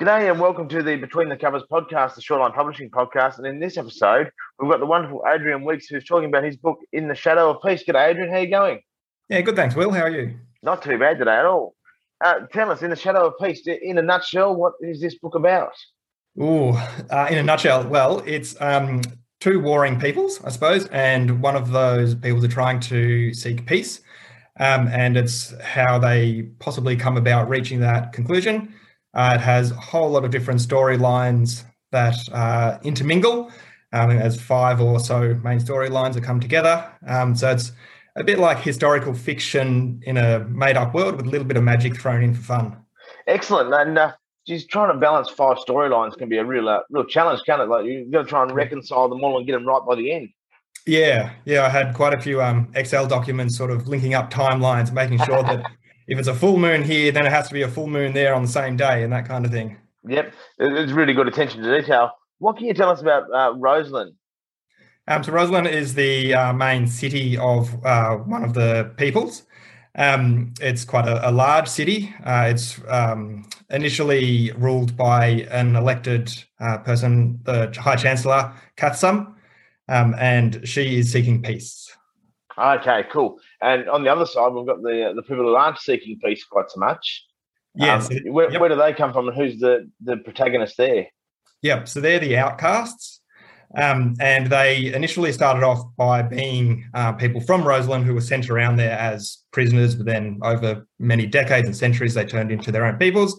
G'day and welcome to the Between the Covers podcast, the Shawline Publishing podcast. And in this episode, we've got the wonderful Adrian Weeks who's talking about his book, In the Shadow of Peace. G'day, Adrian. How are you going? Yeah, good. Thanks, Will. How are you? Not too bad today at all. Uh, tell us, In the Shadow of Peace, in a nutshell, what is this book about? Oh, uh, in a nutshell, well, it's um, two warring peoples, I suppose, and one of those peoples are trying to seek peace. Um, and it's how they possibly come about reaching that conclusion uh, it has a whole lot of different storylines that uh, intermingle um, as five or so main storylines that come together. Um, so it's a bit like historical fiction in a made up world with a little bit of magic thrown in for fun. Excellent. And uh, just trying to balance five storylines can be a real, uh, real challenge, can't it? Like you've got to try and reconcile them all and get them right by the end. Yeah, yeah, I had quite a few um, Excel documents sort of linking up timelines, making sure that if it's a full moon here, then it has to be a full moon there on the same day and that kind of thing. Yep, it's really good attention to detail. What can you tell us about uh, Roasline? Um, so Roasline is the uh, main city of uh, one of the peoples. Um, it's quite a, a large city. Uh, it's um, initially ruled by an elected uh, person, the High Chancellor Kathsum, um, and she is seeking peace. Okay, cool. And on the other side, we've got the the people who aren't seeking peace quite so much. Yes. Um, where, yep. where do they come from, and who's the the protagonist there? Yep. So they're the outcasts, um, and they initially started off by being uh, people from Roasline who were sent around there as prisoners, but then over many decades and centuries, they turned into their own peoples.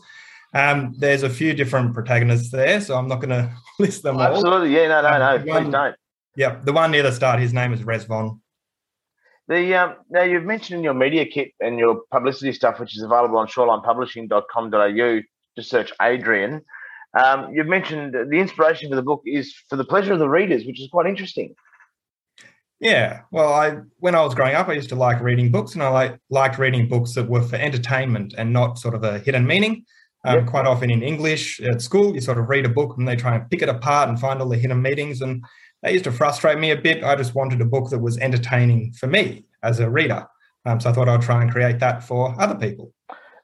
Um, there's a few different protagonists there, so I'm not going to list them all. Absolutely, yeah, no, no, no, um, please one, don't. Yep, the one near the start, his name is Rezvon. The um, now you've mentioned in your media kit and your publicity stuff, which is available on shawlinepublishing.com.au. Just search Adrian. Um, you've mentioned the inspiration for the book is for the pleasure of the readers, which is quite interesting. Yeah, well, I when I was growing up, I used to like reading books, and I like liked reading books that were for entertainment and not sort of a hidden meaning. Um, yep. Quite often in English at school, you sort of read a book and they try and pick it apart and find all the hidden meanings. And that used to frustrate me a bit. I just wanted a book that was entertaining for me as a reader. Um, so I thought I'd try and create that for other people.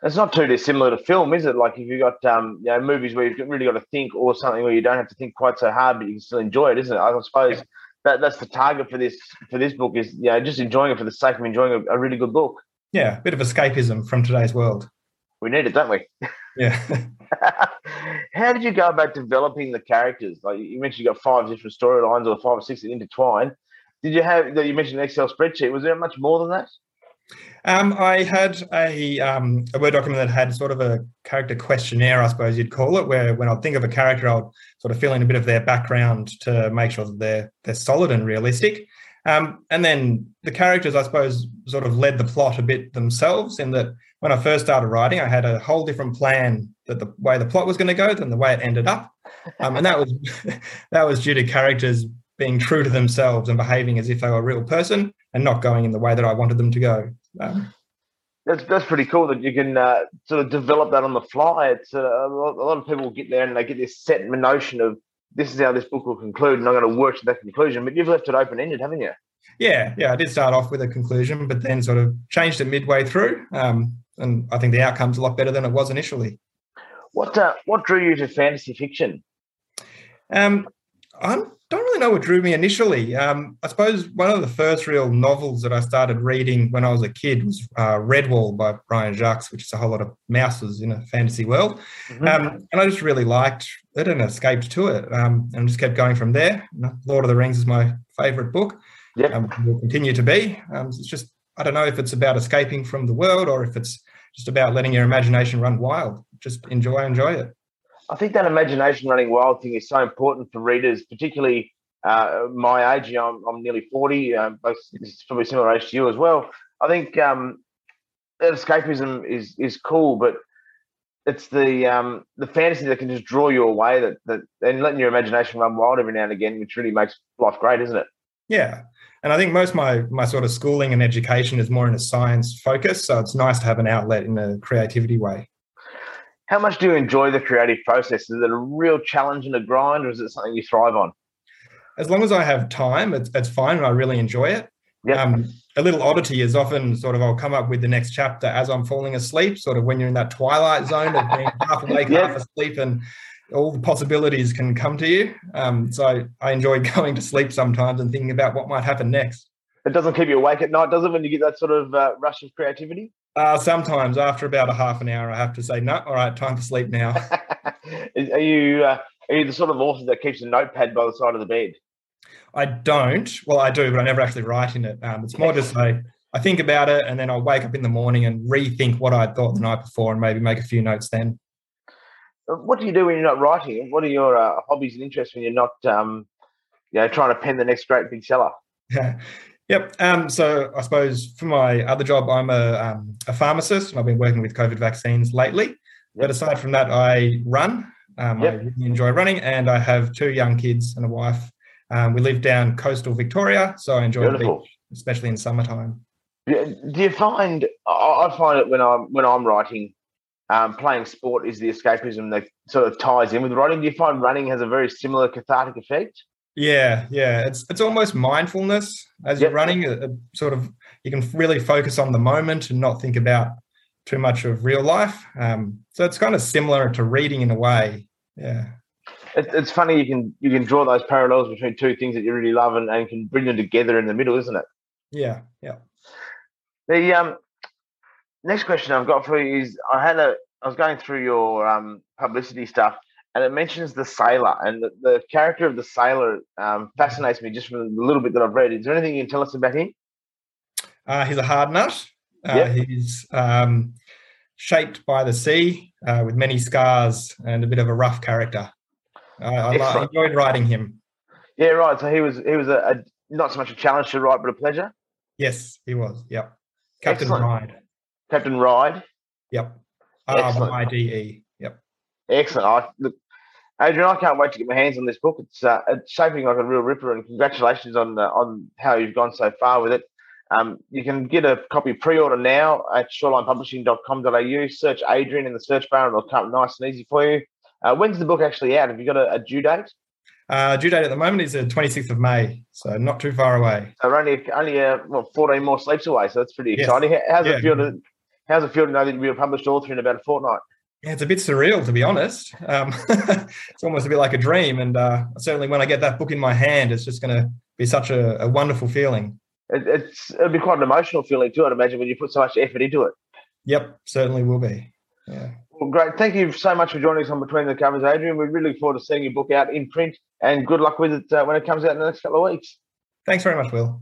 It's not too dissimilar to film, is it? Like if you've got um, you know, movies where you've really got to think, or something where you don't have to think quite so hard, but you can still enjoy it, isn't it? I suppose yeah. that that's the target for this for this book is you know just enjoying it for the sake of enjoying a, a really good book. Yeah, a bit of escapism from today's world. We need it, don't we? Yeah. How did you go about developing the characters? Like you mentioned, you got five different storylines or five or six that intertwine. Did you have? that? You mentioned an Excel spreadsheet. Was there much more than that? Um, I had a, um, a Word document that had sort of a character questionnaire, I suppose you'd call it, where when I'd think of a character, I'd sort of fill in a bit of their background to make sure that they're they're solid and realistic. Um, and then the characters, I suppose, sort of led the plot a bit themselves in that when I first started writing, I had a whole different plan that the way the plot was going to go than the way it ended up. Um, and that was that was due to characters being true to themselves and behaving as if they were a real person and not going in the way that I wanted them to go. Um, that's that's pretty cool that you can uh, sort of develop that on the fly. It's uh, a, lot, a lot of people get there and they get this set notion of this is how this book will conclude, and I'm going to work to that conclusion. But you've left it open ended, haven't you? Yeah, yeah. I did start off with a conclusion, but then sort of changed it midway through, um, and I think the outcome's a lot better than it was initially. What uh, what drew you to fantasy fiction? Um, I don't really know what drew me initially. Um, I suppose one of the first real novels that I started reading when I was a kid was uh, Redwall by Brian Jacques, which is a whole lot of mouses in a fantasy world. Mm-hmm. Um, and I just really liked it and escaped to it um, and just kept going from there. Lord of the Rings is my favorite book. Yep. Um, will continue to be. Um, it's just, I don't know if it's about escaping from the world or if it's just about letting your imagination run wild. Just enjoy, enjoy it. I think that imagination running wild thing is so important for readers, particularly uh, my age. You know, I'm, I'm nearly 40, uh, it's probably similar age to you as well. I think um, that escapism is is cool, but it's the um, the fantasy that can just draw you away that that and letting your imagination run wild every now and again, which really makes life great, isn't it? Yeah. And I think most my my sort of schooling and education is more in a science focus. So it's nice to have an outlet in a creativity way. How much do you enjoy the creative process? Is it a real challenge and a grind, or is it something you thrive on? As long as I have time, it's, it's fine and I really enjoy it. Yep. Um, a little oddity is often sort of I'll come up with the next chapter as I'm falling asleep, sort of when you're in that twilight zone of being half awake, yep. half asleep, and all the possibilities can come to you. Um, so I enjoy going to sleep sometimes and thinking about what might happen next. It doesn't keep you awake at night, does it, when you get that sort of uh, rush of creativity? Uh, sometimes after about a half an hour, I have to say, no, all right, time for sleep now. are you uh, are you the sort of author that keeps a notepad by the side of the bed? I don't. Well, I do, but I never actually write in it. Um, it's more just I, I think about it and then I'll wake up in the morning and rethink what I thought the night before and maybe make a few notes then. Uh, what do you do when you're not writing? What are your uh, hobbies and interests when you're not, um, you know, trying to pen the next great big seller? Yep. Um, so I suppose for my other job, I'm a, um, a pharmacist and I've been working with COVID vaccines lately. But aside from that, I run. Um, yep. I really enjoy running and I have two young kids and a wife. Um, we live down coastal Victoria, so I enjoy Beautiful. the beach, especially in summertime. Do you find I find it when I'm when I'm writing, um, playing sport is the escapism that sort of ties in with writing. Do you find running has a very similar cathartic effect? Yeah, yeah. It's it's almost mindfulness as yep. you're running. It, it sort of you can really focus on the moment and not think about too much of real life. Um, so it's kind of similar to reading in a way. Yeah. It, it's funny you can you can draw those parallels between two things that you really love and, and can bring them together in the middle, isn't it? Yeah, yeah. The um, next question I've got for you is I had a I was going through your um, publicity stuff and it mentions the sailor and the, the character of the sailor um, fascinates me just from the little bit that I've read. Is there anything you can tell us about him? Uh, he's a hard nut. Uh, yep. He's um, shaped by the sea uh, with many scars and a bit of a rough character. I, I enjoyed writing him. Yeah, right. So he was he was a, a, not so much a challenge to write, but a pleasure. Yes, he was. Yep. Captain Excellent. Ride. Captain Ride. Yep. R I D E. Yep. Excellent. I, look, Adrian, I can't wait to get my hands on this book. It's uh, it's shaping like a real ripper, and congratulations on uh, on how you've gone so far with it. Um, you can get a copy pre-order now at shawlinepublishing.com.au. Search Adrian in the search bar, and it'll come up nice and easy for you. Uh, when's the book actually out? Have you got a, a due date? Uh, due date at the moment is the 26th of May, so not too far away. So we're only only uh, well, 14 more sleeps away, so that's pretty exciting. Yes. How's yeah. it feel to How's it feel to know that you'll be a published author in about a fortnight? Yeah, it's a bit surreal to be honest. Um, it's almost a bit like a dream, and uh, certainly when I get that book in my hand, it's just going to be such a, a wonderful feeling. It, it's it'll be quite an emotional feeling too. I'd imagine when you put so much effort into it. Yep, certainly will be. Yeah. Well, great. Thank you so much for joining us on Between the Covers, Adrian. We really look forward to seeing your book out in print, and good luck with it uh, when it comes out in the next couple of weeks. Thanks very much, Will.